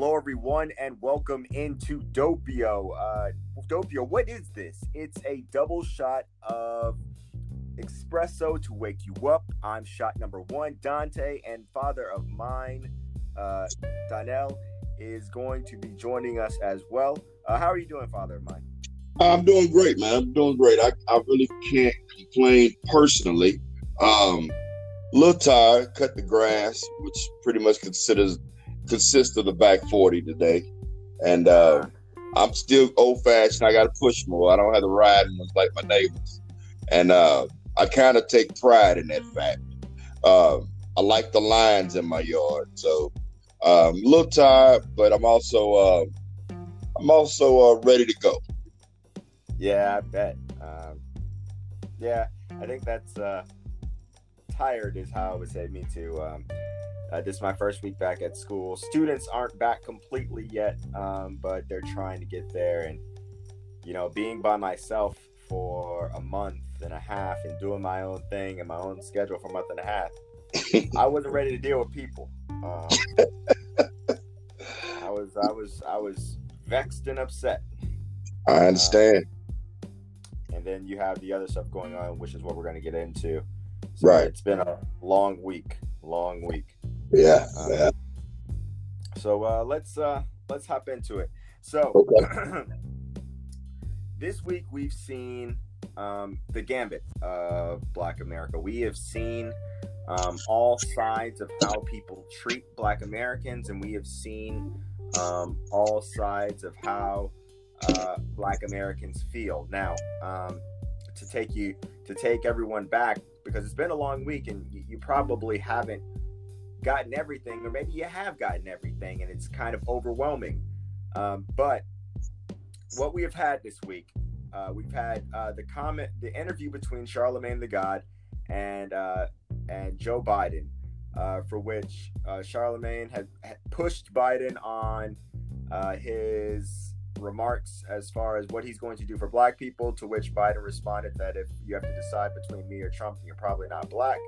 Hello, everyone, and welcome into Doppio. Uh, Doppio, what is this? It's a double shot of espresso to wake you up. I'm shot number one. Dante and father of mine, uh, Donnell, is going to be joining us as well. Uh, how are you doing, father of mine? I'm doing great, man. I'm doing great. I, I really can't complain personally. Um, little tired, cut the grass, which pretty much considers consists of the back 40 today. And uh, I'm still old fashioned. I got to push more. I don't have to ride like my neighbors. And uh, I kind of take pride in that fact. Uh, I like the lines in my yard. So um, a little tired, but I'm also uh, I'm also uh, ready to go. Yeah, I bet. Um, yeah, I think that's uh, tired is how I would say me too. Um, uh, this is my first week back at school. Students aren't back completely yet, um, but they're trying to get there. And, you know, being by myself for a month and a half and doing my own thing and my own schedule for a month and a half, I wasn't ready to deal with people. Um, I was, I was, I was vexed and upset. I understand. Uh, and then you have the other stuff going on, which is what we're going to get into. So right. It's been a long week, long week. Yeah. Um, yeah. So uh, let's uh, let's hop into it. So okay. this week we've seen um, the gambit of Black America. We have seen um, all sides of how people treat Black Americans, and we have seen um, all sides of how uh, Black Americans feel. Now, um, to take you to take everyone back because it's been a long week, and you, you probably haven't gotten everything, or maybe you have gotten everything and it's kind of overwhelming. Um, but what we have had this week, uh, we've had uh, the comment, the interview between Charlemagne the God and uh, and Joe Biden, uh, for which uh, Charlemagne had, had, pushed Biden on uh, his remarks as far as what he's going to do for black people. To which Biden responded that if you have to decide between me or Trump, you're probably not black.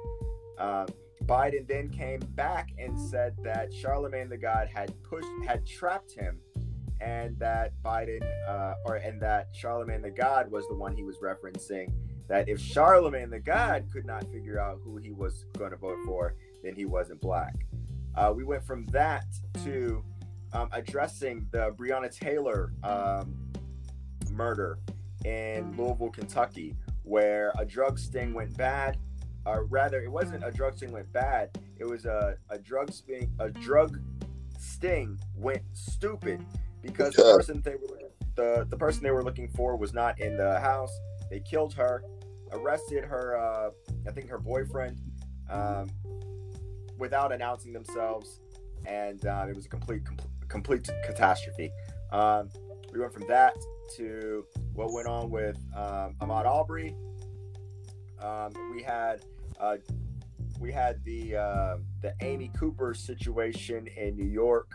Um, Biden then came back and said that Charlemagne the God had pushed, had trapped him, and that Biden, uh, or and that Charlemagne the God was the one he was referencing. That if Charlemagne the God could not figure out who he was going to vote for, then he wasn't black. Uh, we went from that to um, addressing the Breonna Taylor um, murder in Louisville, Kentucky, where a drug sting went bad or rather, it wasn't a drug sting went bad. It was a, a drug sting a drug sting went stupid because the person they were the the person they were looking for was not in the house. They killed her, arrested her. Uh, I think her boyfriend, um, without announcing themselves, and uh, it was a complete complete, complete catastrophe. Um, we went from that to what went on with um, Ahmaud Arbery. Um, we had uh, we had the uh, the Amy Cooper situation in New York,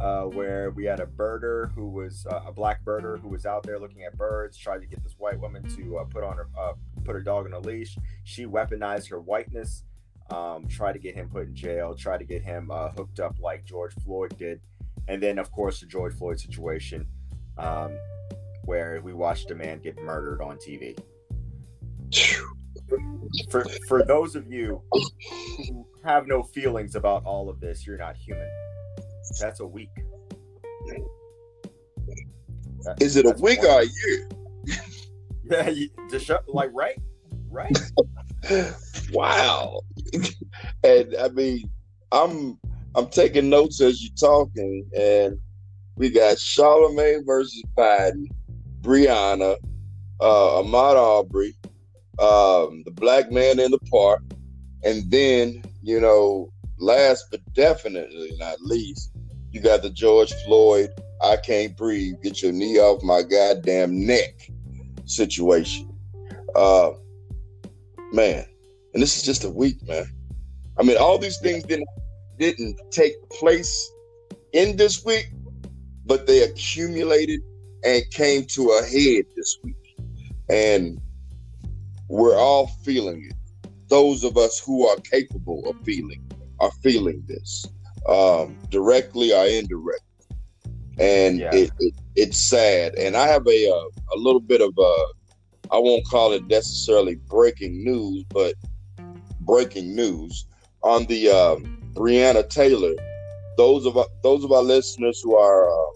uh, where we had a birder who was uh, a black birder who was out there looking at birds, tried to get this white woman to uh, put on her uh, put her dog on a leash. She weaponized her whiteness, um, tried to get him put in jail, tried to get him hooked up like George Floyd did, and then of course the George Floyd situation, um, where we watched a man get murdered on TV for for those of you who have no feelings about all of this, you're not human. That's a week. That, Is it a week or a year? yeah, you, just like right, right. wow. and I mean, I'm I'm taking notes as you're talking, and we got Charlemagne versus Biden, Breonna, uh, Ahmaud Arbery, um, the black man in the park, and then you know, last but definitely not least, you got the George Floyd "I can't breathe, get your knee off my goddamn neck" situation. Uh, man, and this is just a week, man. I mean, all these things didn't didn't take place in this week, but they accumulated and came to a head this week. And we're all feeling it. Those of us who are capable of feeling are feeling this, um, directly or indirectly. and yeah. it, it, it's sad. And I have a uh, a little bit of uh, I won't call it necessarily breaking news, but breaking news on the um, Breonna Taylor. Those of those of our listeners who are uh,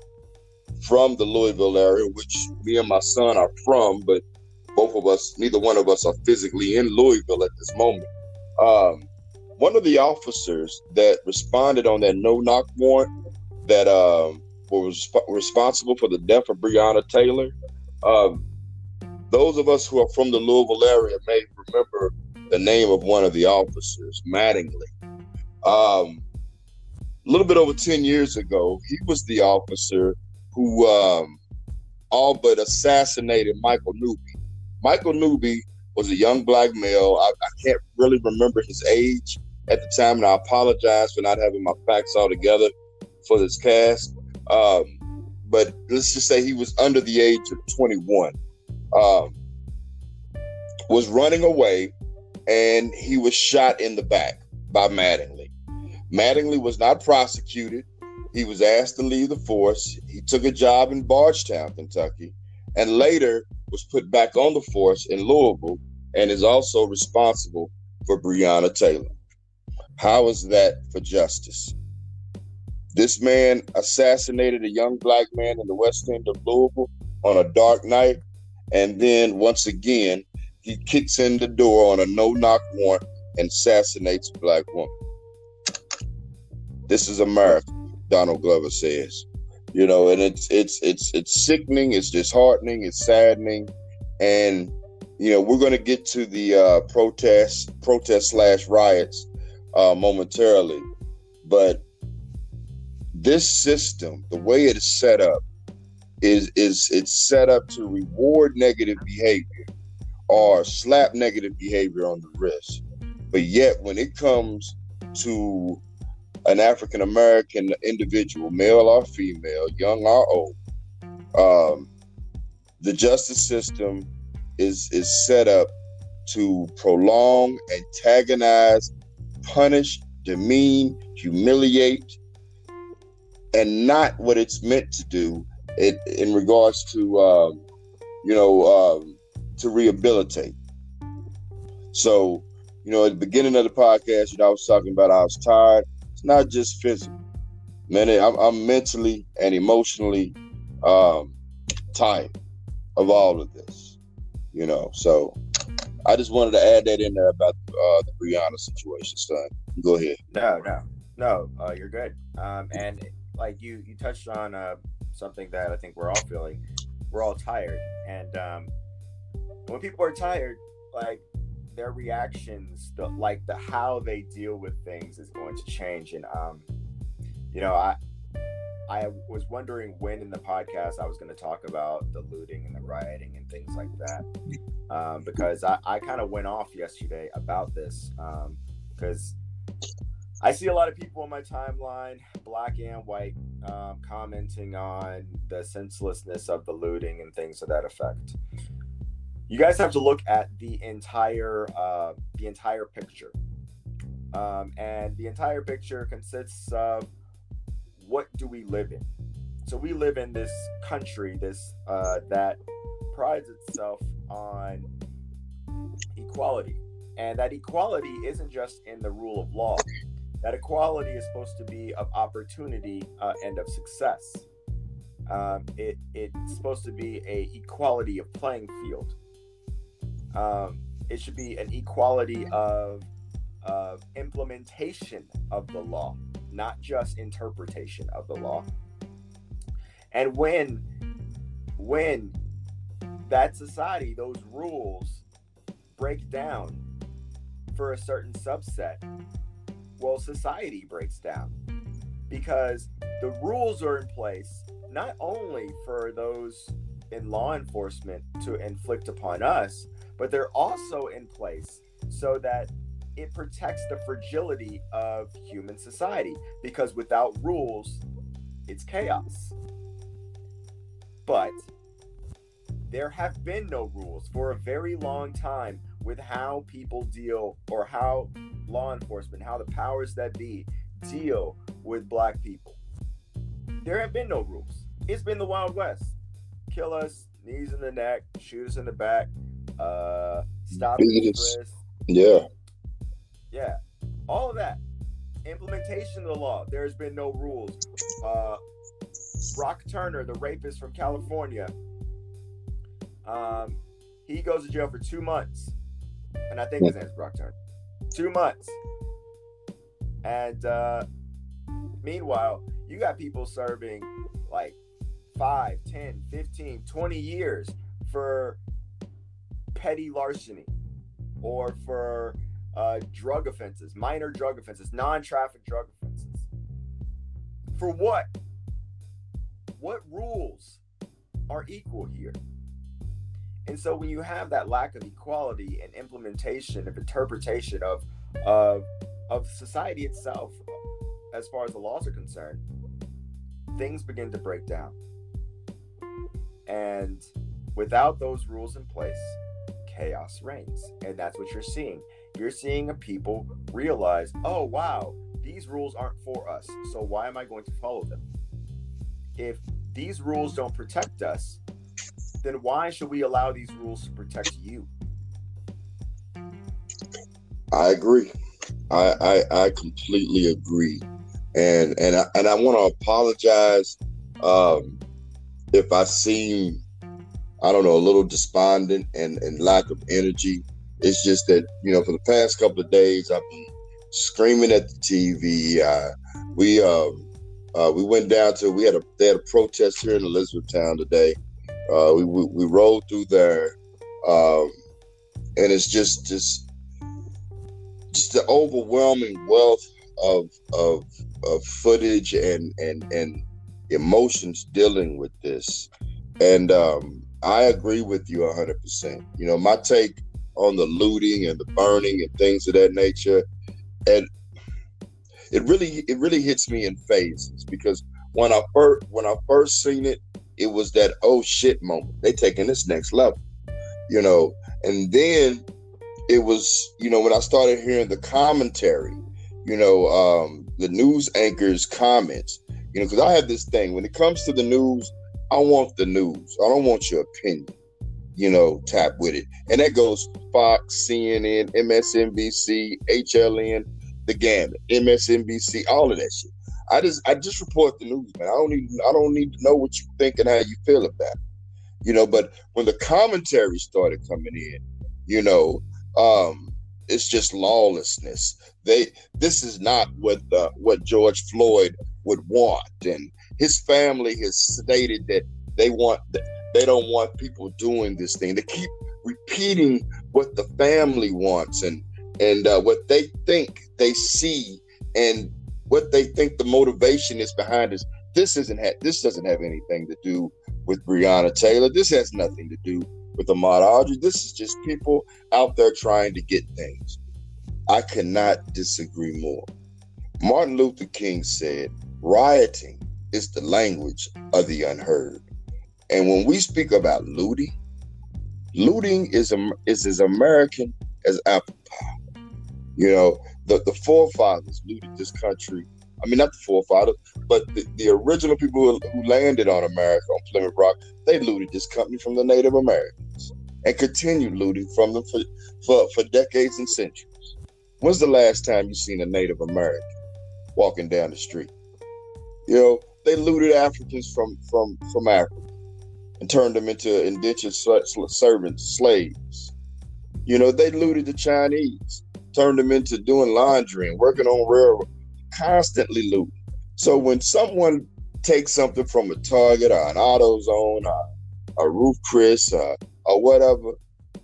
from the Louisville area, which me and my son are from, but both of us, neither one of us are physically in Louisville at this moment. Um, one of the officers that responded on that no knock warrant that um, was responsible for the death of Breonna Taylor. Um, those of us who are from the Louisville area may remember the name of one of the officers, Mattingly. Um, a little bit over 10 years ago, he was the officer who um, all but assassinated Michael Newby. Michael Newby was a young black male. I, I, can't really remember his age at the time, and I apologize for not having my facts all together for this cast. Um, but let's just say he was under the age of 21. Um, was running away, and he was shot in the back by Mattingly. Mattingly was not prosecuted. He was asked to leave the force. He took a job in Bardstown, Kentucky, and later was put back on the force in Louisville and is also responsible for Breonna Taylor. How is that for justice? This man assassinated a young black man in the west end of Louisville on a dark night, and then once again, he kicks in the door on a no knock warrant and assassinates a black woman. This is America, Donald Glover says. You know, and it's it's it's it's sickening, it's disheartening, it's saddening, and you know we're going to get to the uh, protest protest slash riots uh, momentarily, but this system, the way it is set up, is is it's set up to reward negative behavior or slap negative behavior on the wrist. But yet, when it comes to an African American individual, male or female, young or old, um, the justice system is is set up to prolong, antagonize, punish, demean, humiliate, and not what it's meant to do it, in regards to um, you know um, to rehabilitate. So, you know, at the beginning of the podcast, you know, I was talking about I was tired. It's not just physical, man. I'm, I'm mentally and emotionally um, tired of all of this. You know, so I just wanted to add that in there about uh, the Breonna situation, son. Go ahead. No, no, no. Uh, you're good. Um, and like you you touched on uh, something that I think we're all feeling. We're all tired, and um, when people are tired, like their reactions, the, like the how they deal with things, is going to change. And um, you know, I I was wondering when in the podcast I was going to talk about the looting and the rioting and things like that, um, because I, I kind of went off yesterday about this because um, I see a lot of people on my timeline, black and white, um, commenting on the senselessness of the looting and things of that effect. You guys have to look at the entire uh, the entire picture, um, and the entire picture consists of what do we live in. So we live in this country, this uh, that prides itself on equality, and that equality isn't just in the rule of law that equality is supposed to be of opportunity uh, and of success. Um, it, it's supposed to be a equality of playing field. Um, it should be an equality of, of implementation of the law, not just interpretation of the law. And when when that society, those rules break down for a certain subset, well, society breaks down. Because the rules are in place not only for those in law enforcement to inflict upon us, but they're also in place so that it protects the fragility of human society because without rules, it's chaos. But there have been no rules for a very long time with how people deal or how law enforcement, how the powers that be deal with black people. There have been no rules. it's been the Wild West. Kill us, knees in the neck, shoot us in the back, uh, stop us. Yeah. Yeah. All of that. Implementation of the law. There's been no rules. Uh, Brock Turner, the rapist from California, um, he goes to jail for two months. And I think his name is Brock Turner. Two months. And uh, meanwhile, you got people serving like 5, 10, 15, 20 years for petty larceny or for uh, drug offenses, minor drug offenses, non traffic drug offenses. For what? What rules are equal here? And so when you have that lack of equality and implementation of interpretation of of of society itself as far as the laws are concerned, things begin to break down. And without those rules in place, chaos reigns. And that's what you're seeing. You're seeing a people realize, oh, wow, these rules aren't for us. So why am I going to follow them? If these rules don't protect us, then why should we allow these rules to protect you? I agree. I I, I completely agree, and and I, and I want to apologize um, if I seem I don't know a little despondent and and lack of energy. It's just that you know for the past couple of days I've been screaming at the TV. Uh, we um, uh, we went down to we had a they had a protest here in Elizabethtown today. Uh, we, we, we rolled through there, um, and it's just just just the overwhelming wealth of of of footage and and and emotions dealing with this. And um, I agree with you hundred percent. You know, my take on the looting and the burning and things of that nature, and it really it really hits me in phases because when I first when I first seen it, it was that oh shit moment. They taking this next level, you know, and then it was you know when I started hearing the commentary, you know, um, the news anchors' comments, you know, because I have this thing when it comes to the news, I want the news. I don't want your opinion, you know, tap with it, and that goes Fox, CNN, MSNBC, HLN, the gamut, MSNBC, all of that shit. I just I just report the news, man. I don't need I don't need to know what you think and how you feel about it. You know, but when the commentary started coming in, you know, um, it's just lawlessness. They this is not what the, what George Floyd would want, and his family has stated that they want they don't want people doing this thing. They keep repeating what the family wants and and uh, what they think they see and what they think the motivation is behind this. This isn't ha- this doesn't have anything to do with Breonna Taylor. This has nothing to do with Ahmaud Arbery. This is just people out there trying to get things. I cannot disagree more. Martin Luther King said, "Rioting is the language of the unheard." And when we speak about looting, looting is is as American as apple pie. You know, the, the forefathers looted this country. I mean, not the forefathers, but the, the original people who, landed on America, on Plymouth Rock, they looted this country from the Native Americans and continued looting from them for, for, for decades and centuries. When's the last time you seen a Native American walking down the street? You know, they looted Africans from from from Africa and turned them into indentured servants, slaves. You know, they looted the Chinese turned them into doing laundry and working on railroad, constantly looting. So when someone takes something from a Target or an AutoZone or a Ruth Chris or, or whatever,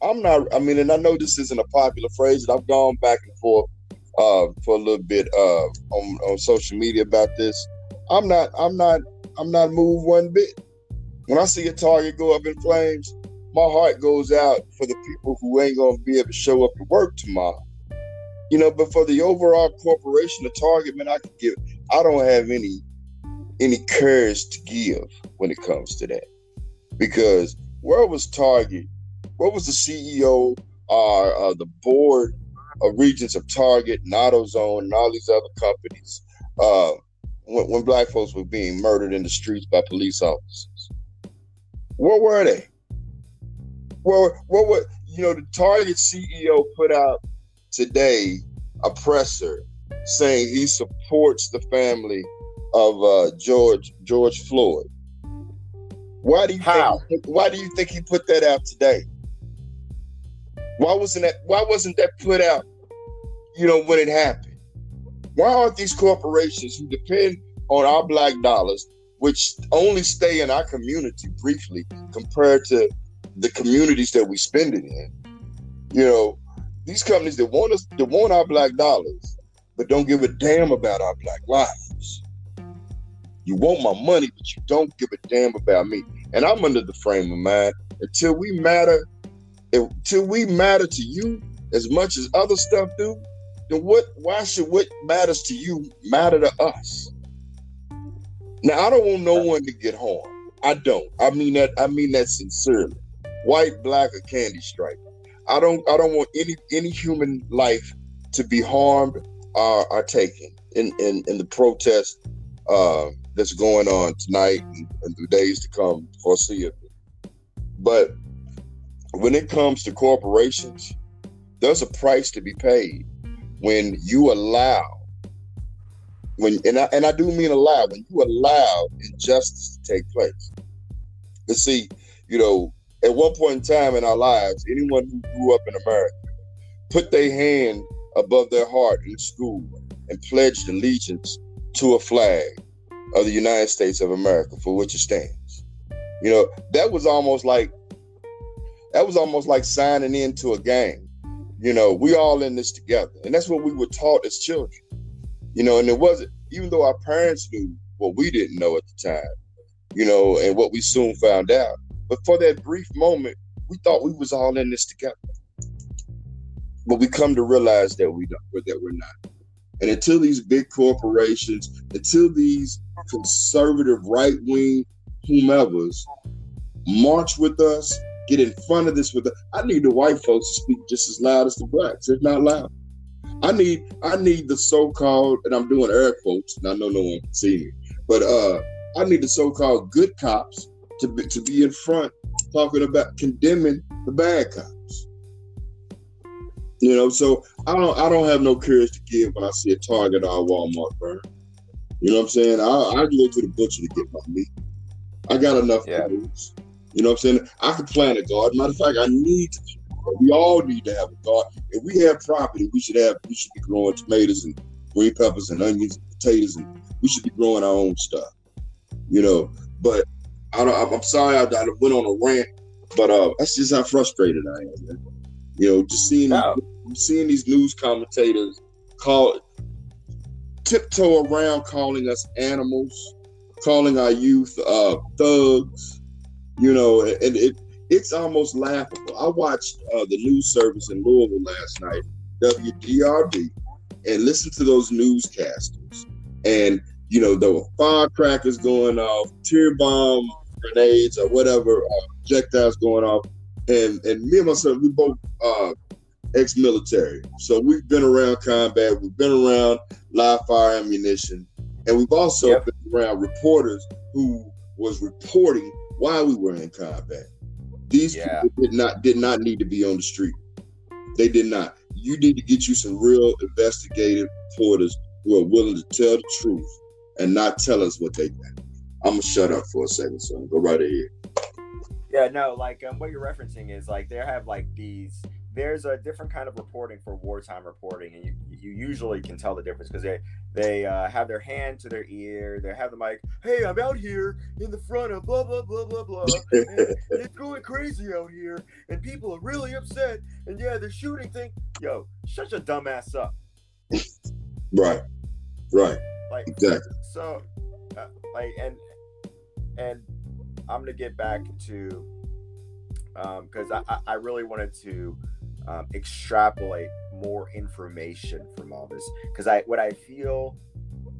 I'm not. I mean, and I know this isn't a popular phrase, and I've gone back and forth uh, for a little bit uh, on on social media about this. I'm not. I'm not. I'm not moved one bit. When I see a Target go up in flames, my heart goes out for the people who ain't gonna be able to show up to work tomorrow. You know, but for the overall corporation, the target, man, I can give. I don't have any any courage to give when it comes to that, because where was Target? Where was the CEO or uh, the board of regents of Target, and AutoZone, and all these other companies? Uh, when, when black folks were being murdered in the streets by police officers. Where were they? Where, where were you know the Target CEO put out today a presser saying he supports the family of uh, George George Floyd. Why do you How? Think, why do you think he put that out today? Why wasn't that Why wasn't that put out? You know when it happened. Why aren't these corporations who depend on our black dollars, which only stay in our community briefly compared to the communities that we spend it in? You know, these companies that want us, that want our black dollars, but don't give a damn about our black lives. You want my money, but you don't give a damn about me. And I'm under the frame of mind until we matter, until we matter to you as much as other stuff do. Then what? Why should what matters to you matter to us? Now I don't want no one to get harmed. I don't. I mean that. I mean that sincerely. White, black, or candy stripe. I don't. I don't want any any human life to be harmed or, or taken in, in in the protest uh, that's going on tonight and, and the days to come foreseeable. But when it comes to corporations, there's a price to be paid when you allow when and I and I do mean allow when you allow injustice to take place. You see, you know, at one point in time in our lives, anyone who grew up in America put their hand above their heart in school and pledged allegiance to a flag of the United States of America for which it stands. You know, that was almost like that was almost like signing into a gang. You know, we all in this together. And that's what we were taught as children. You know, and it wasn't even though our parents knew what we didn't know at the time, you know, and what we soon found out. But for that brief moment, we thought we was all in this together. But we come to realize that we don't, that we're not. And until these big corporations, until these conservative right wing whomevers march with us, get in front of this with us, I need the white folks to speak just as loud as the blacks, if not loud. I need I need the so-called, and I'm doing air quotes, and I know no one can see me, but uh I need the so-called good cops to be, to be in front talking about condemning the bad cops. You know, so I don't I don't have no courage to give when I see a Target or a Walmart burn. You know what I'm saying? I I go to the butcher to get my meat. I got enough Yeah. You know what I'm saying? I could plant a garden. Matter of fact, I need to. We all need to have a garden. If we have property, we should have. We should be growing tomatoes and green peppers and onions and potatoes, and we should be growing our own stuff. You know, but I don't, I'm- sorry I, I went on a rant, but uh, that's just how frustrated I am. Man. You know, just seeing No. seeing these news commentators call tiptoe around calling us animals, calling our youth uh, thugs. You know, and it it's almost laughable. I watched uh, the news service in Louisville last night, WDRB, and listened to those newscasters. And you know, there were firecrackers going off, tear bomb grenades or whatever uh, projectiles going off, and and me and myself, we both uh, ex-military, so we've been around combat, we've been around live fire ammunition, and we've also Yep. been around reporters who was reporting while we were in combat. These Yeah. people did not did not need to be on the street. They did not. You need to get you some real investigative reporters who are willing to tell the truth and not tell us what they think. I'm gonna shut up for a second, son. Go right ahead. Yeah, no, like um, what you're referencing is like they have like these. There's a different kind of reporting for wartime reporting, and you you usually can tell the difference because they they uh, have their hand to their ear, they have the mic. Hey, I'm out here in the front of blah blah blah blah blah, it's going crazy out here, and people are really upset, and yeah, they're shooting thing. Yo, shut your dumb ass up. Right, right, Like exactly. so uh, like and and i'm gonna get back to um because I, I i really wanted to um, extrapolate more information from all this because i what i feel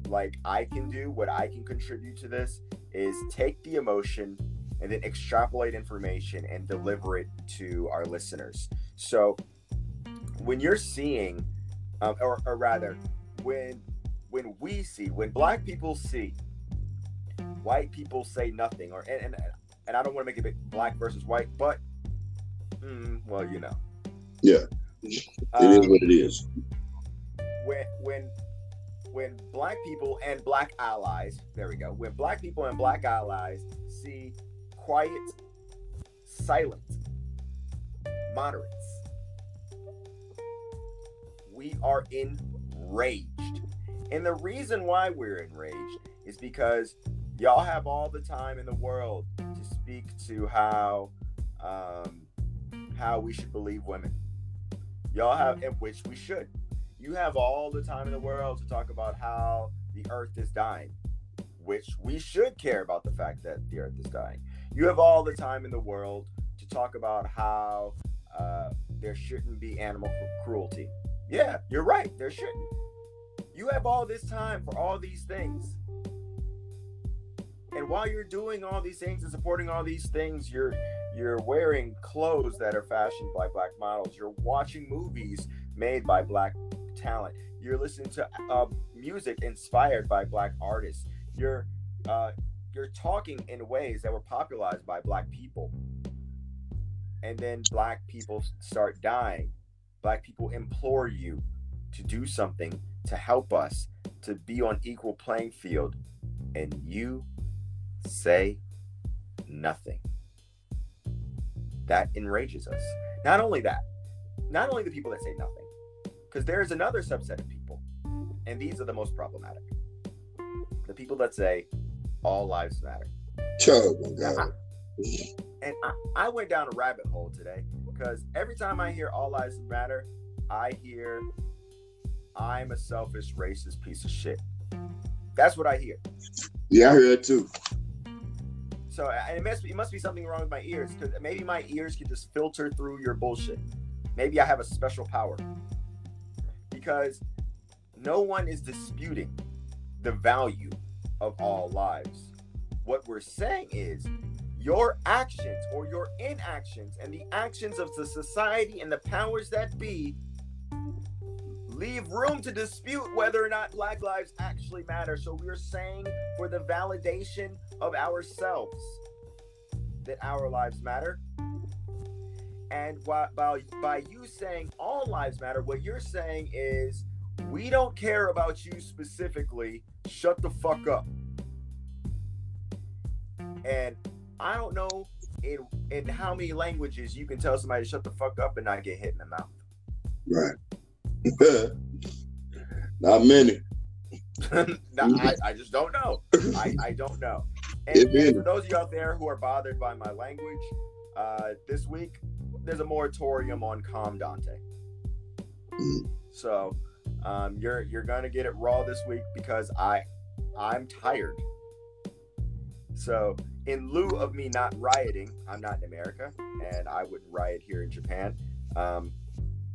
like i can do what i can contribute to this is take the emotion and then extrapolate information and deliver it to our listeners so when you're seeing um, or, or rather when when we see, when black people see white people say nothing, or and and, and I don't want to make it black versus white, but mm, well, you know. Yeah, it um, is what it is. When when when black people and black allies, there we go. When black people and black allies see quiet, silent moderates, we are enraged. And the reason why we're enraged is because y'all have all the time in the world to speak to how um, how we should believe women. Y'all have, in which we should. You have all the time in the world to talk about how the earth is dying, which we should care about the fact that the earth is dying. You have all the time in the world to talk about how uh, there shouldn't be animal cruelty. Yeah, you're right. There shouldn't. You have all this time for all these things. And while you're doing all these things and supporting all these things, you're you're wearing clothes that are fashioned by black models. You're watching movies made by black talent. You're listening to uh, music inspired by black artists. You're uh, you're talking in ways that were popularized by black people. And then black people start dying. Black people implore you to do something to help us to be on equal playing field and you say nothing. That enrages us. Not only that, not only the people that say nothing, because there's another subset of people, and these are the most problematic. The people that say all lives matter. Oh my God. and I, I went down a rabbit hole today because every time I hear all lives matter, I hear I'm a selfish, racist piece of shit. That's what I hear. Yeah, I hear it too. So it must be, it must be something wrong with my ears because maybe my ears can just filter through your bullshit. Maybe I have a special power because no one is disputing the value of all lives. What we're saying is your actions or your inactions and the actions of the society and the powers that be leave room to dispute whether or not Black lives actually matter. So we're saying for the validation of ourselves that our lives matter. And while, by, by you saying all lives matter, what you're saying is we don't care about you specifically. Shut the fuck up. And I don't know in in how many languages you can tell somebody to shut the fuck up and not get hit in the mouth. Right. Not many. no, I, I just don't know. I, I don't know. And, and, for those of you out there who are bothered by my language, uh, this week there's a moratorium on Comdante. Mm. So um, you're you're gonna get it raw this week because I I'm tired. So in lieu of me not rioting, I'm not in America, and I wouldn't riot here in Japan. Um,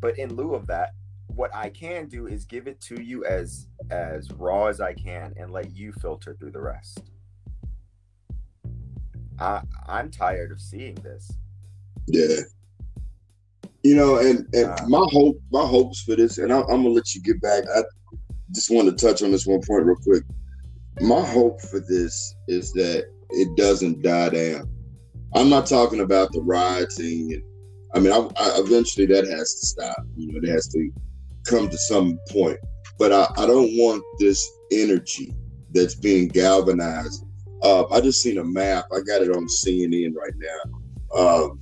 but in lieu of that, what I can do is give it to you as as raw as I can and let you filter through the rest. I I'm tired of seeing this. Yeah. You know, and and uh, my hope my hopes for this, and I, I'm gonna let you get back. I just want to touch on this one point real quick. My hope for this is that it doesn't die down. I'm not talking about the rioting and I mean, I, I, eventually that has to stop. You know, it has to come to some point. But I, I don't want this energy that's being galvanized. Uh, I just seen a map. I got it on CNN right now. Um,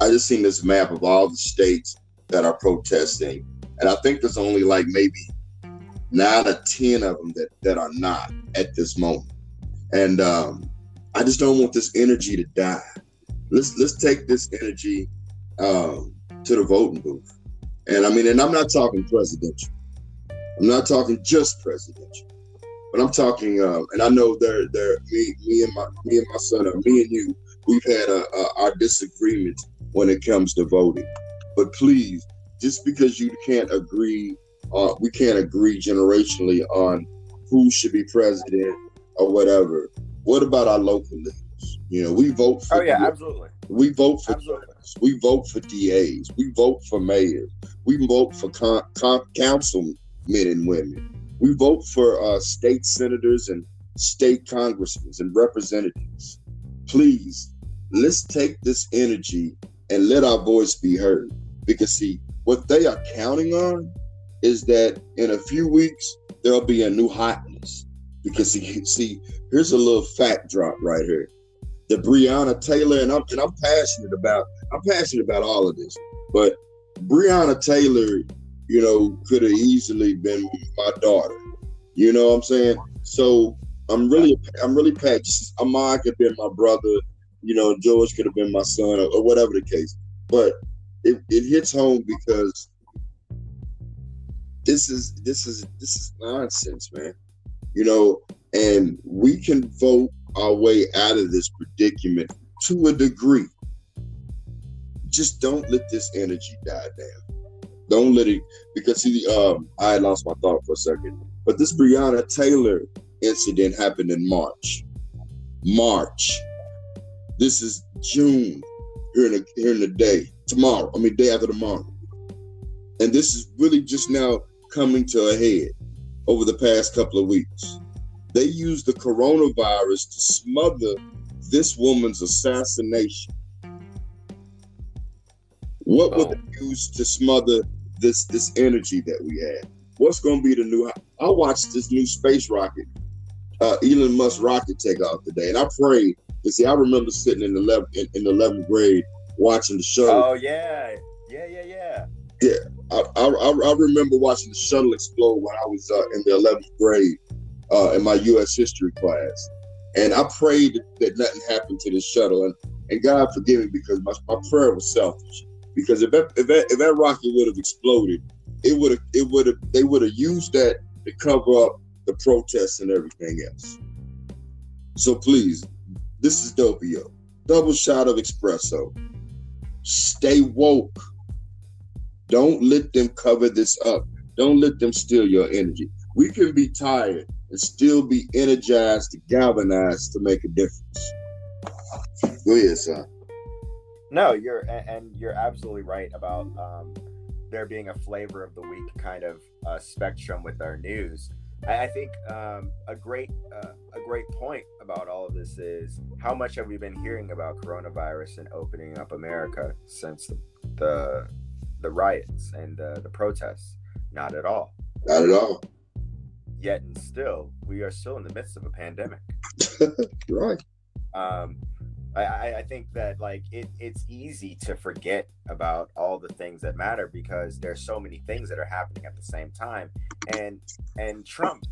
I just seen this map of all the states that are protesting, and I think there's only like maybe nine or ten of them that that are not at this moment. And um, I just don't want this energy to die. Let's let's take this energy um, to the voting booth. And I mean, and I'm not talking presidential. I'm not talking just presidential, but I'm talking. Um, and I know they're they're me me and my me and my son or me and you. We've had a, a, our disagreements when it comes to voting, but please, just because you can't agree, uh, we can't agree generationally on who should be president or whatever. What about our local leaders? You know, we vote for. Oh yeah, absolutely. We vote for. Absolutely. We vote for DAs. We vote for mayors. We vote for con- con- councilmen and women. We vote for uh, state senators and state congressmen and representatives. Please, let's take this energy and let our voice be heard. Because see, what they are counting on is that in a few weeks there'll be a new hotness. Because see, see, here's a little fact drop right here. The Breonna Taylor, and I'm and I'm passionate about I'm passionate about all of this, but Breonna Taylor, you know, could have easily been my daughter. You know what I'm saying? So I'm really I'm really passionate. Ahmaud could have been my brother, you know, George could have been my son, or, or whatever the case. But it, it hits home because this is this is this is nonsense, man. You know, and we can vote our way out of this predicament to a degree. Just don't let this energy die down. Don't let it because see, um, I lost my thought for a second. But this Breonna Taylor incident happened in March. March. This is June. Here in the here in the day. Tomorrow. I mean day after tomorrow. And this is really just now coming to a head over the past couple of weeks. They used the coronavirus to smother this woman's assassination. What would oh. they use to smother this this energy that we had? What's going to be the new? I watched this new space rocket, uh, Elon Musk rocket take off today, and I prayed. You see, I remember sitting in the 11th in, in the 11th grade watching the show. Oh yeah, yeah, yeah, yeah. Yeah, I, I, I remember watching the shuttle explode when I was uh, in the 11th grade uh, in my U.S. history class. And I prayed that nothing happened to the shuttle. And, and God forgive me because my, my prayer was selfish. Because if that, if that, if that rocket would have exploded, it would have it would have they would have used that to cover up the protests and everything else. So please, this is Doppio. Double shot of espresso. Stay woke. Don't let them cover this up. Don't let them steal your energy. We can be tired and still be energized, to galvanized to make a difference. Go ahead, son. No, you're and you're absolutely right about um, there being a flavor of the week kind of uh, spectrum with our news. I, I think um, a great uh, a great point about all of this is how much have we been hearing about coronavirus and opening up America since the the, the riots and the, the protests? Not at all. Not at all. Yet and still, we are still in the midst of a pandemic. right. Um, I, I think that like it, it's easy to forget about all the things that matter because there's so many things that are happening at the same time. And and trump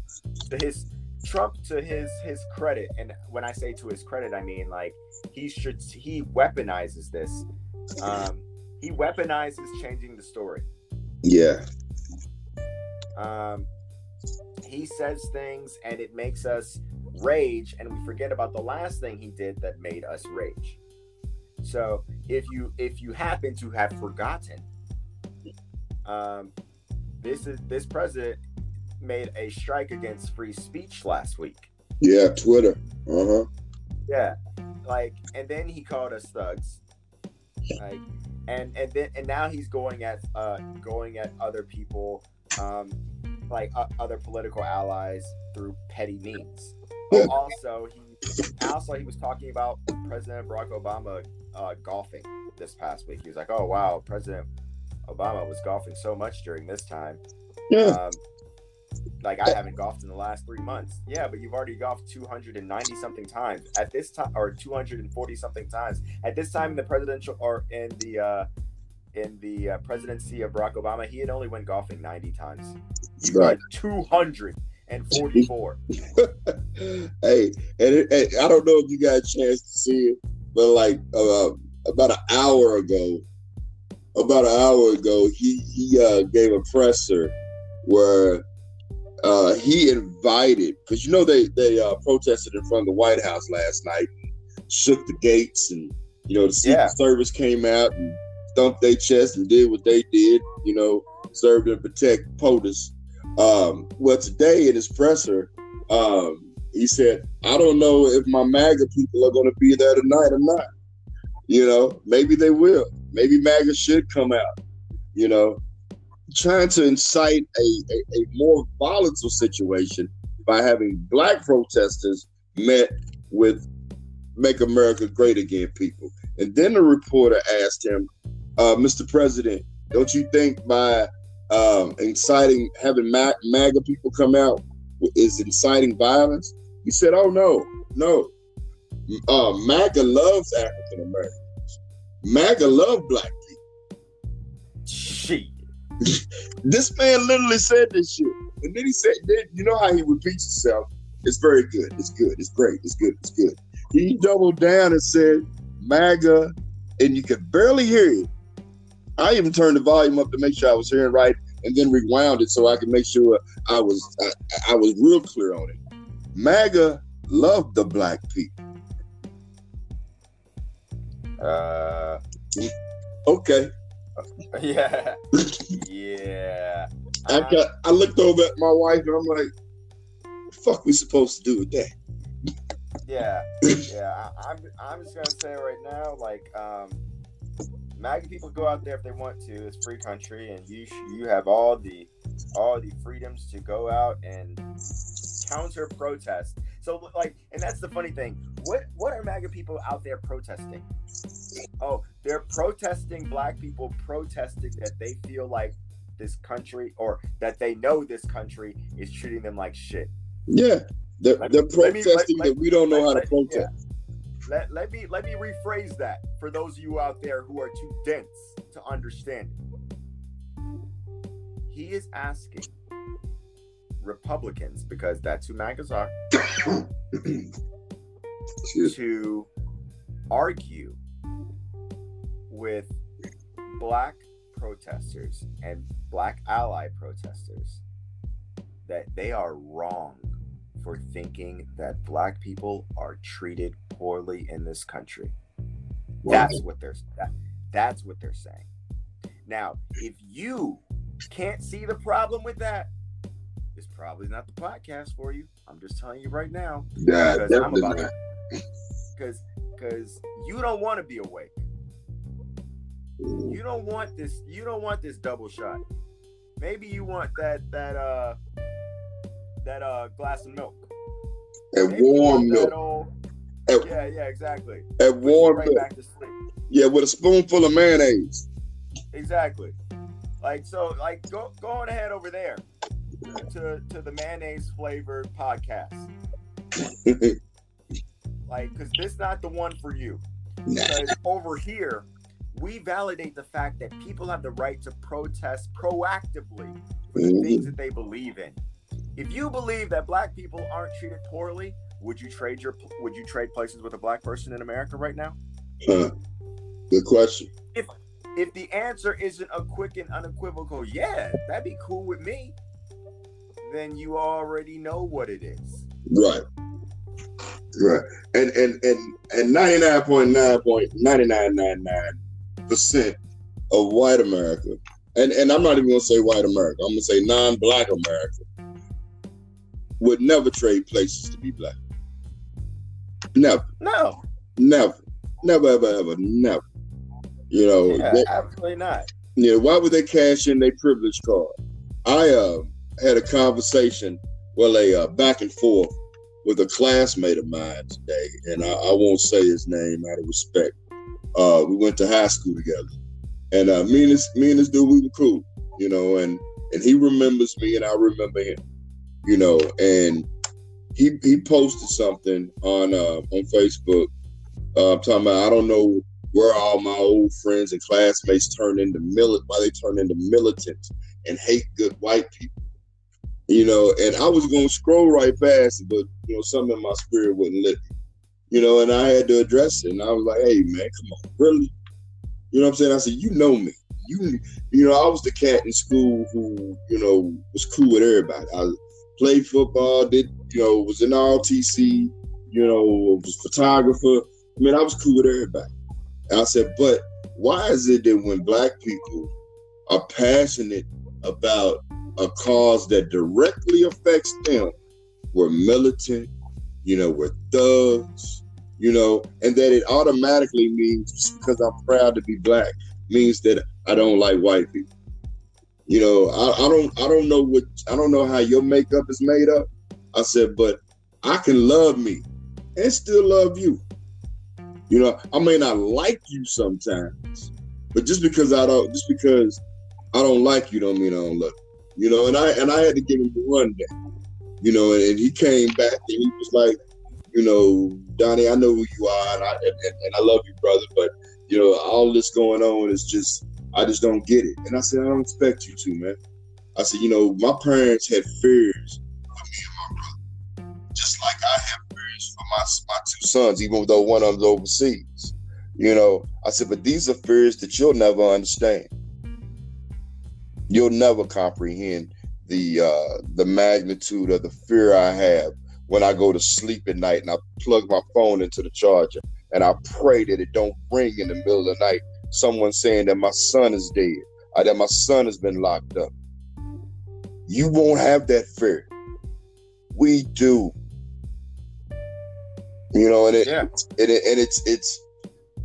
to his trump to his his credit and when i say to his credit i mean like he should he weaponizes this. Um he weaponizes changing the story. Yeah. Um he says things and it makes us rage and we forget about the last thing he did that made us rage. So if you if you happen to have forgotten um this is this president made a strike against free speech last week. Yeah twitter. Uh-huh. Yeah like and then he called us thugs. Like and and then and now he's going at uh going at other people um like uh, other political allies through petty means but also, he also he was talking about President Barack Obama uh, golfing this past week. He was like, "Oh wow, President Obama was golfing so much during this time." Yeah. Um, like I haven't golfed in the last three months. Yeah, but you've already golfed 290 something times at this time, or 240 something times at this time in the presidential or in the uh, in the uh, presidency of Barack Obama. He had only went golfing 90 times. right. 200 and 44. hey, and it, hey, I don't know if you got a chance to see it, but like uh, about an hour ago, about an hour ago, he he uh, gave a presser where uh, he invited because you know they they uh, protested in front of the White House last night, shook the gates, and you know the Secret yeah. Service came out and thumped their chest and did what they did, you know, served and protect POTUS. Um, well, today in his presser, um, he said, I don't know if my MAGA people are going to be there tonight or not. You know, maybe they will. Maybe MAGA should come out, you know. trying to incite a, a, a more volatile situation by having black protesters met with "Make America Great Again" people. And then the reporter asked him, uh, "Mr. President, don't you think by um, inciting having MAGA people come out is inciting violence?" He said, "Oh no, no. Uh, MAGA loves African Americans. MAGA love black people." Shit. this man literally said this shit, and then he said, then, "You know how he repeats himself? It's very good. It's good. It's great. It's good. It's good." He doubled down and said, "MAGA," and you could barely hear it. I even turned the volume up to make sure I was hearing right, and then rewound it so I could make sure I was I, I was real clear on it. MAGA loved the black people. Uh, okay. Yeah. yeah. I got, I looked over at my wife and I'm like, what the fuck we supposed to do with that? Yeah. Yeah. I, I'm I'm just gonna say right now, like, um MAGA people go out there if they want to. It's free country, and you you have all the all the freedoms to go out and counter protest. So like, and that's the funny thing. What what are MAGA people out there protesting? Oh, they're protesting black people protesting that they feel like this country or that they know this country is treating them like shit. Yeah, they're, they're protesting me, let, that we don't know how to protest. Yeah. Let, let me let me rephrase that for those of you out there who are too dense to understand it. He is asking Republicans, because that's who MAGAs are, to argue with black protesters and black ally protesters that they are wrong for thinking that black people are treated poorly in this country. That's what they're that, that's what they're saying. Now, if you can't see the problem with that, it's probably not the podcast for you. I'm just telling you right now. Yeah, because I'm because because you don't want to be awake. You don't want this. You don't want this double shot. Maybe you want that that uh that uh glass of milk. And warm milk. Old, at, yeah, yeah, exactly. And warm milk. Back to sleep. Yeah, with a spoonful of mayonnaise. Exactly. Like so, like go go on ahead over there to to the mayonnaise flavored podcast. like, because this not the one for you. Because over here, we validate the fact that people have the right to protest proactively for the mm-hmm. things that they believe in. If you believe that black people aren't treated poorly, would you trade your would you trade places with a black person in America right now? Huh. Good question. If if the answer isn't a quick and unequivocal, yeah, that'd be cool with me then you already know what it is. Right. Right. And and and and ninety nine point nine point ninety nine nine nine percent of white America, and, and I'm not even gonna say white America, I'm gonna say non black America would never trade places to be black. Never. No. Never. Never, ever, ever, never. You know, yeah, they, absolutely not. Yeah, why would they cash in their privilege card? I uh had a conversation, well, a uh, back and forth with a classmate of mine today, and I, I won't say his name out of respect. Uh, we went to high school together, and uh, me and this me and this dude we were cool, you know, and and he remembers me, and I remember him, you know, and he he posted something on uh, on Facebook. Uh, talking about I don't know where all my old friends and classmates turned into milit why they turned into militants and hate good white people you know, and I was gonna scroll right past but you know, something in my spirit wouldn't let me. You know, and I had to address it. And I was like, hey man, come on, really? You know what I'm saying? I said, you know me. You you know, I was the cat in school who, you know, was cool with everybody. I played football, did you know, was in ROTC, you know, was photographer. I mean, I was cool with everybody. And I said, but why is it that when black people are passionate about a cause that directly affects them we're militant, you know, we're thugs, you know, and that it automatically means because I'm proud to be black means that I don't like white people. You know, I, I don't I don't know what I don't know how your makeup is made up. I said, but I can love me and still love you. You know, I may not like you sometimes, but just because I don't, just because I don't like you, don't mean I don't love you. You know, and I and I had to give him the rundown. You know, and, and he came back and he was like, you know, Donnie, I know who you are, and I and, and I love you, brother, but you know, all this going on is just I just don't get it. And I said, I don't expect you to, man. I said, you know, my parents had fears for me and my brother, just like I have fears for my my two sons, even though one of them's overseas. You know, I said, but these are fears that you'll never understand. You'll never comprehend the uh, the magnitude of the fear I have when I go to sleep at night and I plug my phone into the charger and I pray that it don't ring in the middle of the night. Someone saying that my son is dead or that my son has been locked up. You won't have that fear. We do. You know, and it, yeah. and, it, and it's it's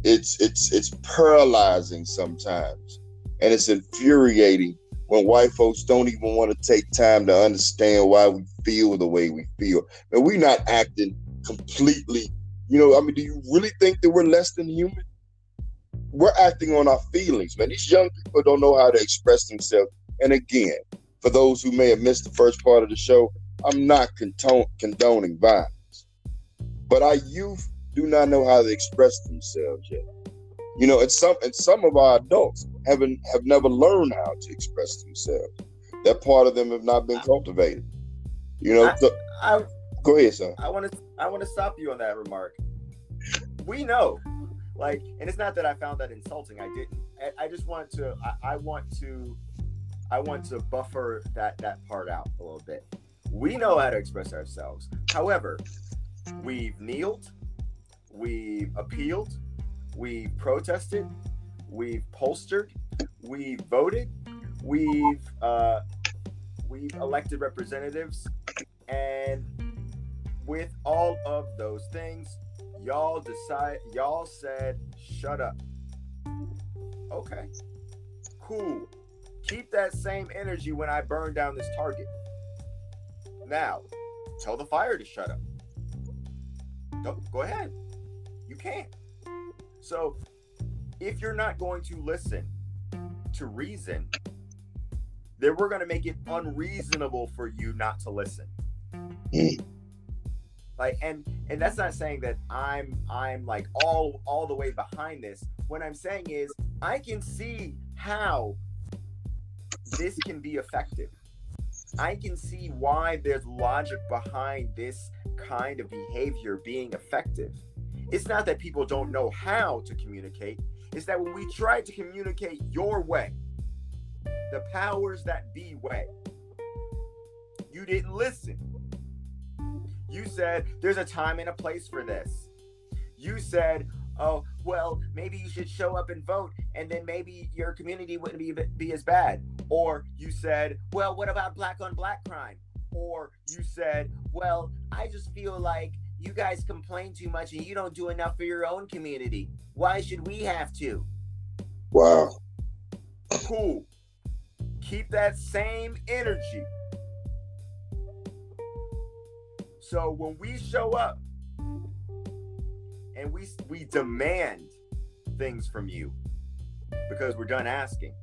it's it's it's paralyzing sometimes, and it's infuriating when white folks don't even want to take time to understand why we feel the way we feel. And we're not acting completely, you know, I mean, do you really think that we're less than human? We're acting on our feelings, man. These young people don't know how to express themselves. And again, for those who may have missed the first part of the show, I'm not condoning violence. But our youth do not know how to express themselves yet. You know, and some and some of our adults haven't have never learned how to express themselves. That part of them have not been cultivated. You know, I, so, I, go ahead, son. I want to I want to stop you on that remark. We know, like, and it's not that I found that insulting. I didn't. I, I just want to. I, I want to. I want to buffer that that part out a little bit. We know how to express ourselves. However, we've kneeled, we've appealed, we've protested, we've pollstered, we've voted, we've uh, we've elected representatives, and with all of those things, y'all decide y'all said shut up. Okay, cool. Keep that same energy when I burn down this target. Now, tell the fire to shut up. Don't, go ahead. You can't. So, if you're not going to listen to reason, then we're going to make it unreasonable for you not to listen. Like and and that's not saying that I'm I'm like all all the way behind this. What I'm saying is I can see how this can be effective. I can see why there's logic behind this kind of behavior being effective. It's not that people don't know how to communicate, it's that when we try to communicate your way, the powers that be way, you didn't listen. You said there's a time and a place for this. You said, oh, well, maybe you should show up and vote, and then maybe your community wouldn't be, be as bad. Or you said, well, what about black on black crime? Or you said, well, I just feel like you guys complain too much and you don't do enough for your own community. Why should we have to? Wow. Cool. Keep that same energy. So when we show up and we we demand things from you because we're done asking.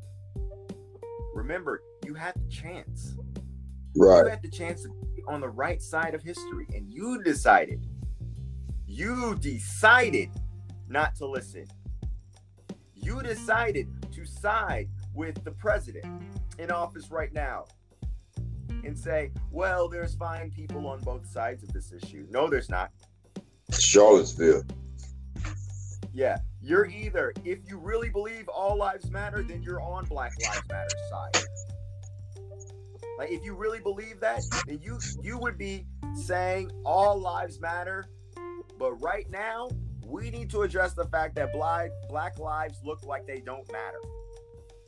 Remember, you had the chance. Right. You had the chance to be on the right side of history and you decided you decided not to listen. You decided to side with the president in office right now and say, well, there's fine people on both sides of this issue. No, there's not. Charlottesville. Yeah. You're either, if you really believe all lives matter, then you're on Black Lives Matter side. Like if you really believe that, then you you would be saying all lives matter but right now, we need to address the fact that black black lives look like they don't matter.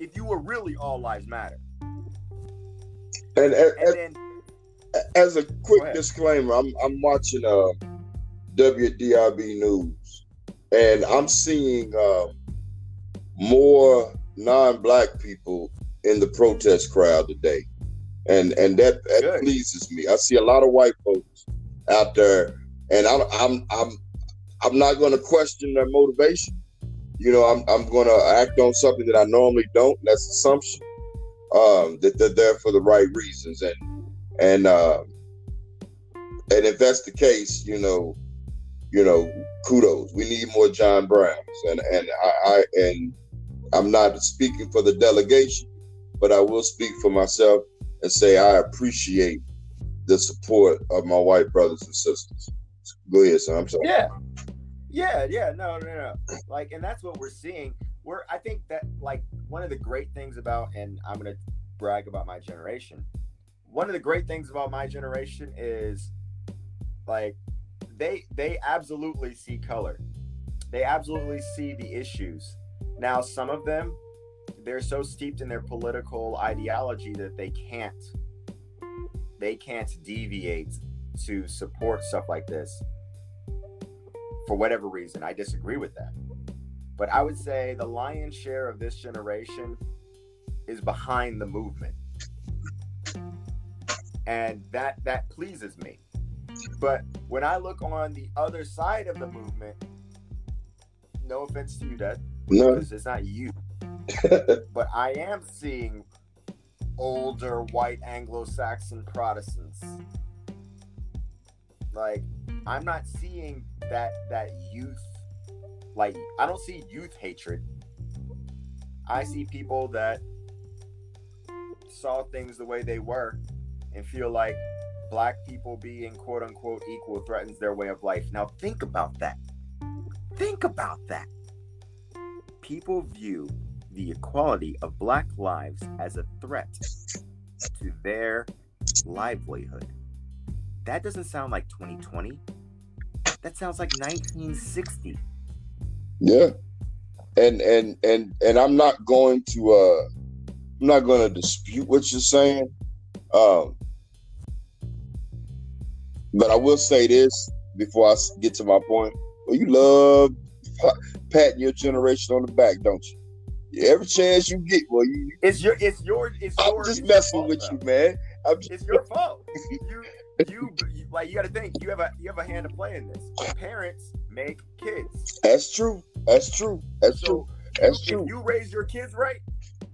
If you were really all lives matter. And, and, and then, as a quick disclaimer, I'm I'm watching uh, WDRB news, and I'm seeing uh, more non-black people in the protest crowd today, and and that, that pleases me. I see a lot of white folks out there, and I'm I'm I'm I'm not going to question their motivation. You know, I'm I'm going to act on something that I normally don't. And that's assumption um, that they're there for the right reasons, and and uh, and if that's the case, you know, you know, kudos. We need more John Browns, and and I, I and I'm not speaking for the delegation, but I will speak for myself and say I appreciate the support of my white brothers and sisters. Go ahead, son. I'm sorry. Yeah. Yeah, yeah, no, no, no. Like, and that's what we're seeing. We're, I think that, like, one of the great things about, and I'm to brag about my generation. One of the great things about my generation is, like, they they absolutely see color. They absolutely see the issues. Now, some of them, they're so steeped in their political ideology that they can't they can't deviate to support stuff like this for whatever reason. I disagree with that. But I would say the lion's share of this generation is behind the movement. And that that pleases me. But when I look on the other side of the movement, no offense to you, Dad, No, because it's not you. but I am seeing older white Anglo-Saxon Protestants. Like I'm not seeing that that youth like I don't see youth hatred. I see people that saw things the way they were and feel like black people being quote unquote equal threatens their way of life. Now think about that. Think about that. People view the equality of black lives as a threat to their livelihood. That doesn't sound like 2020. That sounds like 1960. Yeah, and and and and I'm not going to uh, I'm not going to dispute what you're saying, um, but I will say this before I get to my point. Well, you love pa- patting your generation on the back, don't you? Every chance you get, well, you, It's your it's your it's I'm your just messing with though. you, man. I'm just, It's your fault. You you like you got to think you have a you have a hand to play in this. Parents make kids. that's true. That's true. That's true. So That's if true. you raise your kids right,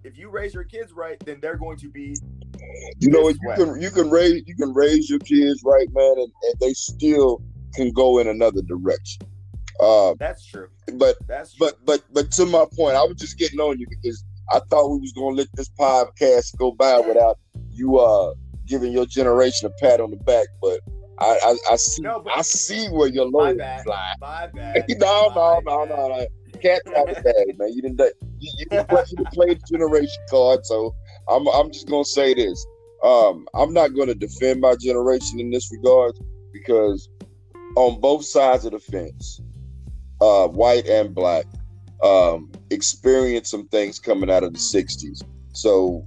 if you raise your kids right, then they're going to be You know, you way. can you can raise you can raise your kids right, man, and, and they still can go in another direction. Um, that's true. but That's true. but but but to my point, I was just getting on you because I thought we was gonna let this podcast go by without you uh giving your generation a pat on the back. But I I, I see No, I see where your bad. lie. My bad. no, no, My no, bad. no, no. Cat out of the bag, man. You didn't. You, you didn't play, you didn't play the generation card, so I'm. I'm just gonna say this. Um, I'm not gonna defend my generation in this regard because on both sides of the fence, uh, white and black, um, experienced some things coming out of the '60s. So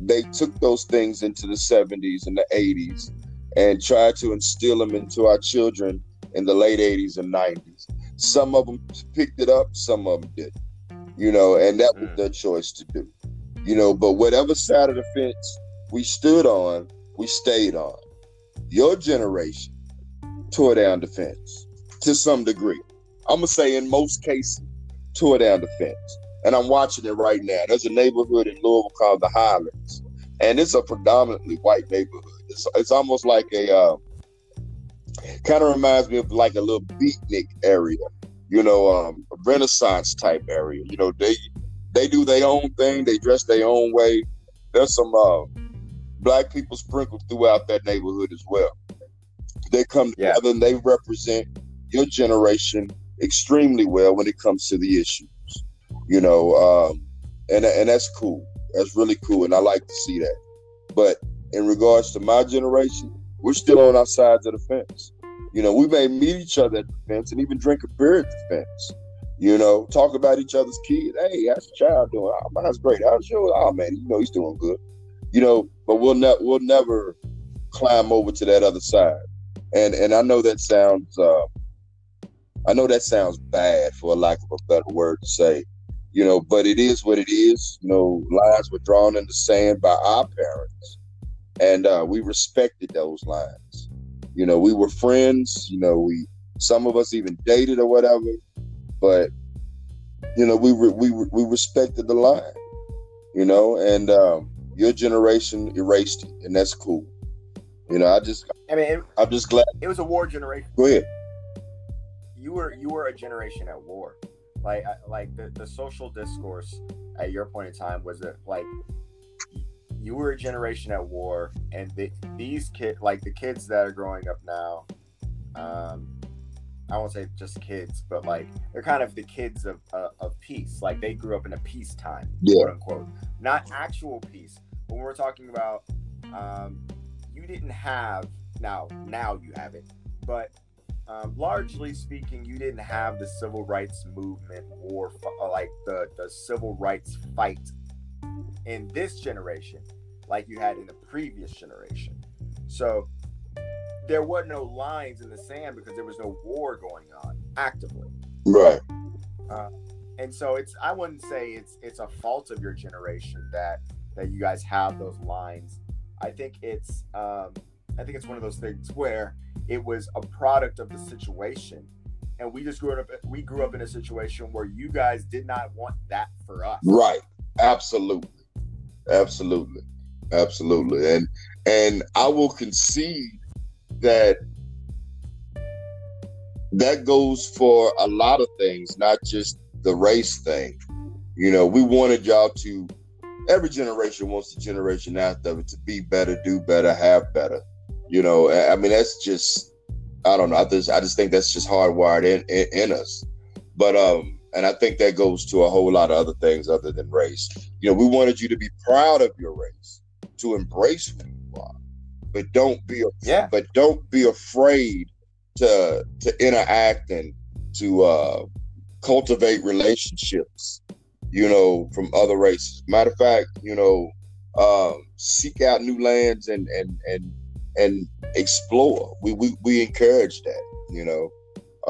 they took those things into the '70s and the '80s and tried to instill them into our children in the late '80s and '90s. Some of them picked it up, some of them didn't. You know, and that was Mm. their choice to do. You know, but whatever side of the fence we stood on, we stayed on. Your generation tore down the fence to some degree. I'm gonna say in most cases, tore down the fence. And I'm watching it right now. There's a neighborhood in Louisville called the Highlands, and it's a predominantly white neighborhood. It's, it's almost like a uh, kind of reminds me of like a little beatnik area, you know, um, a Renaissance type area. You know, they they do their own thing, they dress their own way. There's some uh, black people sprinkled throughout that neighborhood as well. They come Yeah. together and they represent your generation extremely well when it comes to the issues. You know, um, and and that's cool. That's really cool, and I like to see that. But in regards to my generation, we're still on our sides of the fence. You know, we may meet each other at the fence and even drink a beer at the fence. You know, talk about each other's kids. Hey, how's your child doing? Oh, mine's great. How's yours? Oh man, you know he's doing good. You know, but we'll never we'll never climb over to that other side. And and I know that sounds uh, I know that sounds bad for a lack of a better word to say, you know, but it is what it is. You know, lines were drawn in the sand by our parents, and uh, we respected those lines. You know, we were friends. You know, we some of us even dated or whatever, but you know, we re- we we respected the line. You know, and um, your generation erased it, and that's cool. You know, I just, I mean, it, I'm just glad it was a war generation. Go ahead. You were you were a generation at war like like the, the social discourse at your point in time was it like you were a generation at war and the, these kids like the kids that are growing up now um i won't say just kids but like they're kind of the kids of uh, of peace like they grew up in a peacetime yeah. quote unquote not actual peace when we're talking about um you didn't have now now you have it but um, largely speaking, you didn't have the civil rights movement war, uh, like the, the civil rights fight in this generation, like you had in the previous generation. So there were no lines in the sand because there was no war going on actively. Right. Uh, and so it's I wouldn't say it's it's a fault of your generation that that you guys have those lines. I think it's um, I think it's one of those things where it was a product of the situation, and we just grew up. We grew up in a situation where you guys did not want that for us. Right. Absolutely. Absolutely. Absolutely. And and I will concede that that goes for a lot of things, not just the race thing. You know, we wanted y'all to every generation wants the generation after it to be better, do better, have better. You know, I mean, that's just I don't know. I just I just think that's just hardwired in, in, in us. But um, and I think that goes to a whole lot of other things other than race. You know, we wanted you to be proud of your race, to embrace who you are, but don't be yeah. but don't be afraid to to interact and to uh, cultivate relationships. You know, from other races. Matter of fact, you know, um, seek out new lands and and and and explore. We we, we encourage that, you know.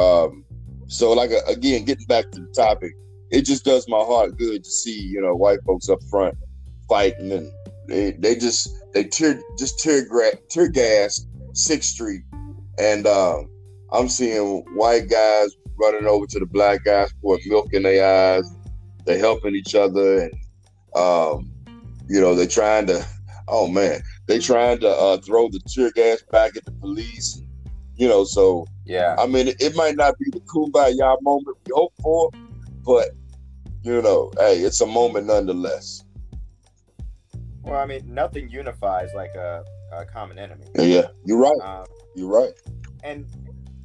Um, so like uh, again, getting back to the topic, it just does my heart good to see you know white folks up front fighting and they, they just they tear just tear gra- tear gas Sixth Street, and um, I'm seeing white guys running over to the black guys, pour milk in their eyes. They're helping each other, and um, you know they're trying to. Oh man, they trying to uh, throw the tear gas back at the police. You know, so yeah. I mean, it, it might not be the kumbaya moment we hope for, but you know, hey, it's a moment nonetheless. Well, I mean, nothing unifies like a, a common enemy. Yeah, you're right. Um, you're right. And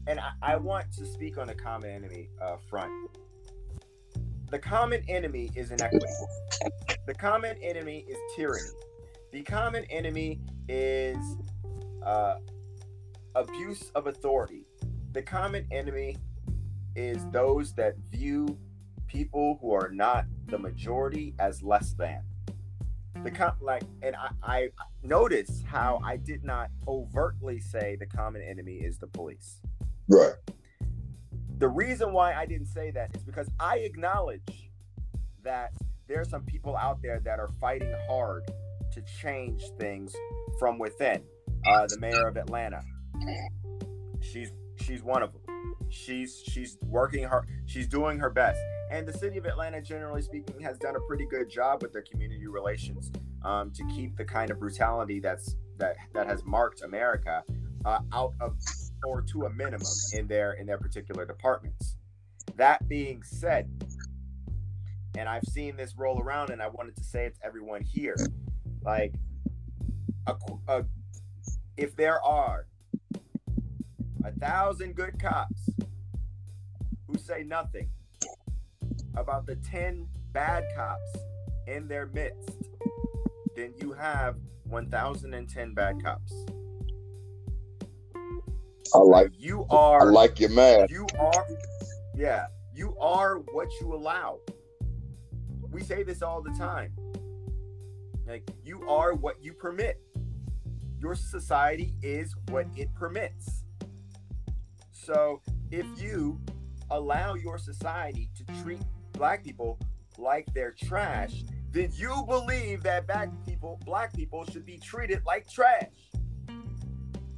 and I, I, want to speak on the common enemy uh, front. The common enemy is inequity. The common enemy is tyranny. The common enemy is uh, abuse of authority. The common enemy is those that view people who are not the majority as less than. The com- like, and I, I notice how I did not overtly say the common enemy is the police. Right. The reason why I didn't say that is because I acknowledge that there are some people out there that are fighting hard to change things from within. Uh, the mayor of Atlanta, she's she's one of them. She's she's working hard. She's doing her best, and the city of Atlanta, generally speaking, has done a pretty good job with their community relations um, to keep the kind of brutality that's that that has marked America uh, out of or to a minimum in their in their particular departments. That being said, and I've seen this roll around, and I wanted to say it to everyone here. Like, a, a, if there are a thousand good cops who say nothing about the 10 bad cops in their midst, then you have 1,010 bad cops. I like you are. I like your man. You are. Yeah, you are what you allow. We say this all the time. Like you are what you permit. Your society is what it permits. So if you allow your society to treat black people like they're trash, then you believe that black people, black people should be treated like trash.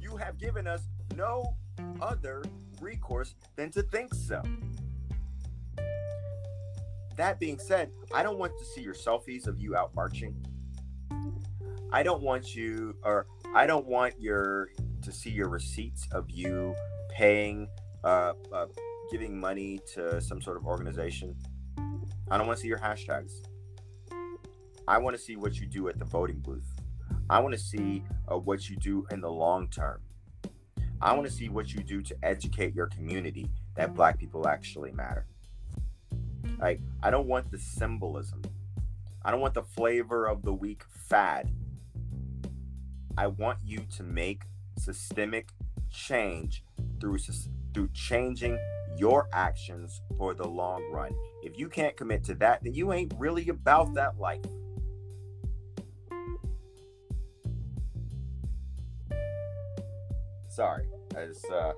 You have given us no other recourse than to think so. That being said, I don't want to see your selfies of you out marching. I don't want you, or I don't want your to see your receipts of you paying, uh, uh, giving money to some sort of organization. I don't want to see your hashtags. I want to see what you do at the voting booth. I want to see uh, what you do in the long term. I want to see what you do to educate your community that black people actually matter. Like, I don't want the symbolism. I don't want the flavor of the week fad. I want you to make systemic change through through changing your actions for the long run. If you can't commit to that, then you ain't really about that life. Sorry, as uh,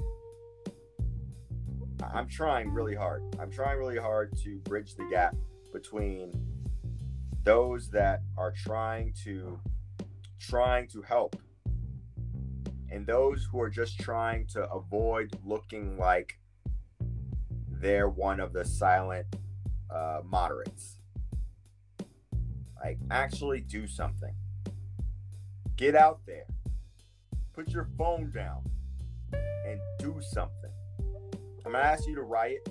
I'm trying really hard. I'm trying really hard to bridge the gap between those that are trying to trying to help and those who are just trying to avoid looking like they're one of the silent uh, moderates. Like, actually do something. Get out there. Put your phone down and do something. I'm going to ask you to riot.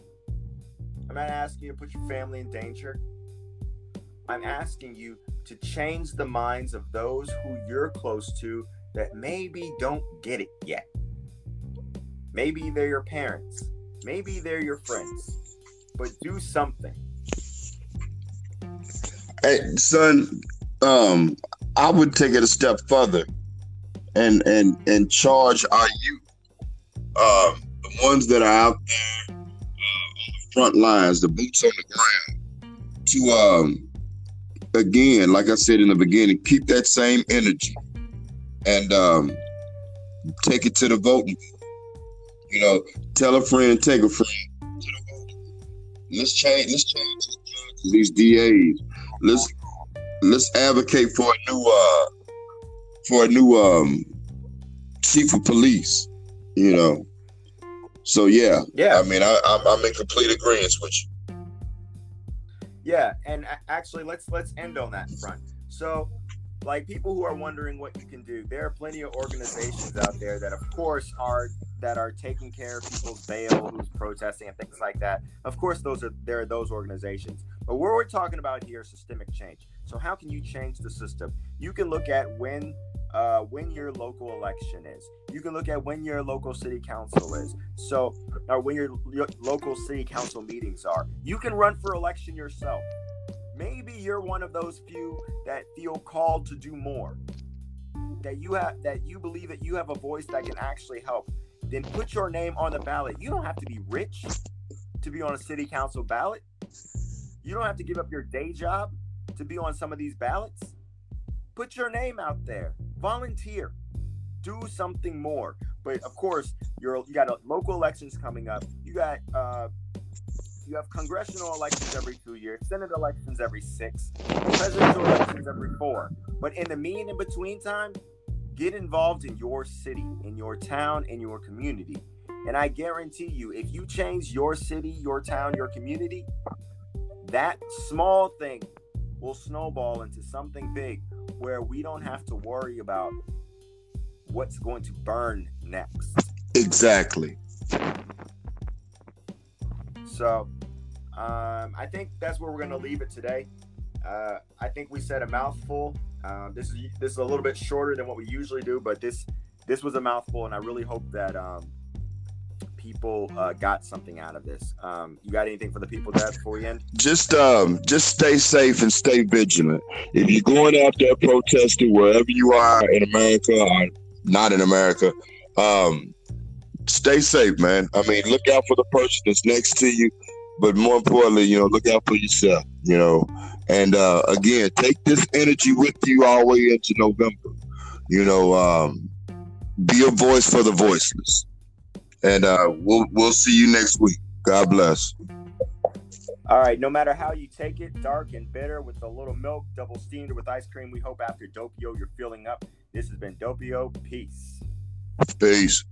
I'm not asking you to put your family in danger. I'm asking you to change the minds of those who you're close to that maybe don't get it yet. Maybe they're your parents. Maybe they're your friends. But do something. Hey, son, um, I would take it a step further and and and charge our youth, uh, the ones that are out there uh, on the front lines, the boots on the ground, to um, again, like I said in the beginning, keep that same energy and um, take it to the voting. You know, tell a friend, take a friend to the voting. Let's change. Let's change these DAs. Let's let's advocate for a new uh for a new um chief of police. You know. So yeah, yeah. I mean, I, I'm, I'm in complete agreement with you. Yeah, and actually, let's let's end on that front. So like people who are wondering what you can do there are plenty of organizations out there that of course are that are taking care of people's bail who's protesting and things like that. Of course those are there are those organizations. But what we're talking about here is systemic change. So how can you change the system? You can look at when uh, when your local election is. You can look at when your local city council is. So or when your, your local city council meetings are. You can run for election yourself. Maybe you're one of those few that feel called to do more. That you have that you believe that you have a voice that can actually help. Then put your name on the ballot. You don't have to be rich to be on a city council ballot. You don't have to give up your day job to be on some of these ballots. Put your name out there volunteer do something more but of course you're you got local elections coming up you got uh, you have congressional elections every two years, Senate elections every six, presidential elections every four. But in the mean in between time, get involved in your city, in your town, in your community. And I guarantee you, if you change your city, your town, your community, that small thing will snowball into something big where we don't have to worry about what's going to burn next. Exactly. So um, I think that's where we're going to leave it today. Uh, I think we said a mouthful. Um, this is this is a little bit shorter than what we usually do, but this this was a mouthful, and I really hope that um, people uh, got something out of this. Um, you got anything for the people, Dad, before we end? Just um, just stay safe and stay vigilant. If you're going out there protesting wherever you are in America or not in America, um, stay safe, man. I mean, look out for the person that's next to you, but more importantly, you know, look out for yourself. You know, and uh, again, take this energy with you all the way into November. You know, um, be a voice for the voiceless, and uh, we'll we'll see you next week. God bless. All right, no matter how you take it, dark and bitter with a little milk, double steamed with ice cream. We hope after Doppio you're filling up. This has been Doppio. Peace. Peace.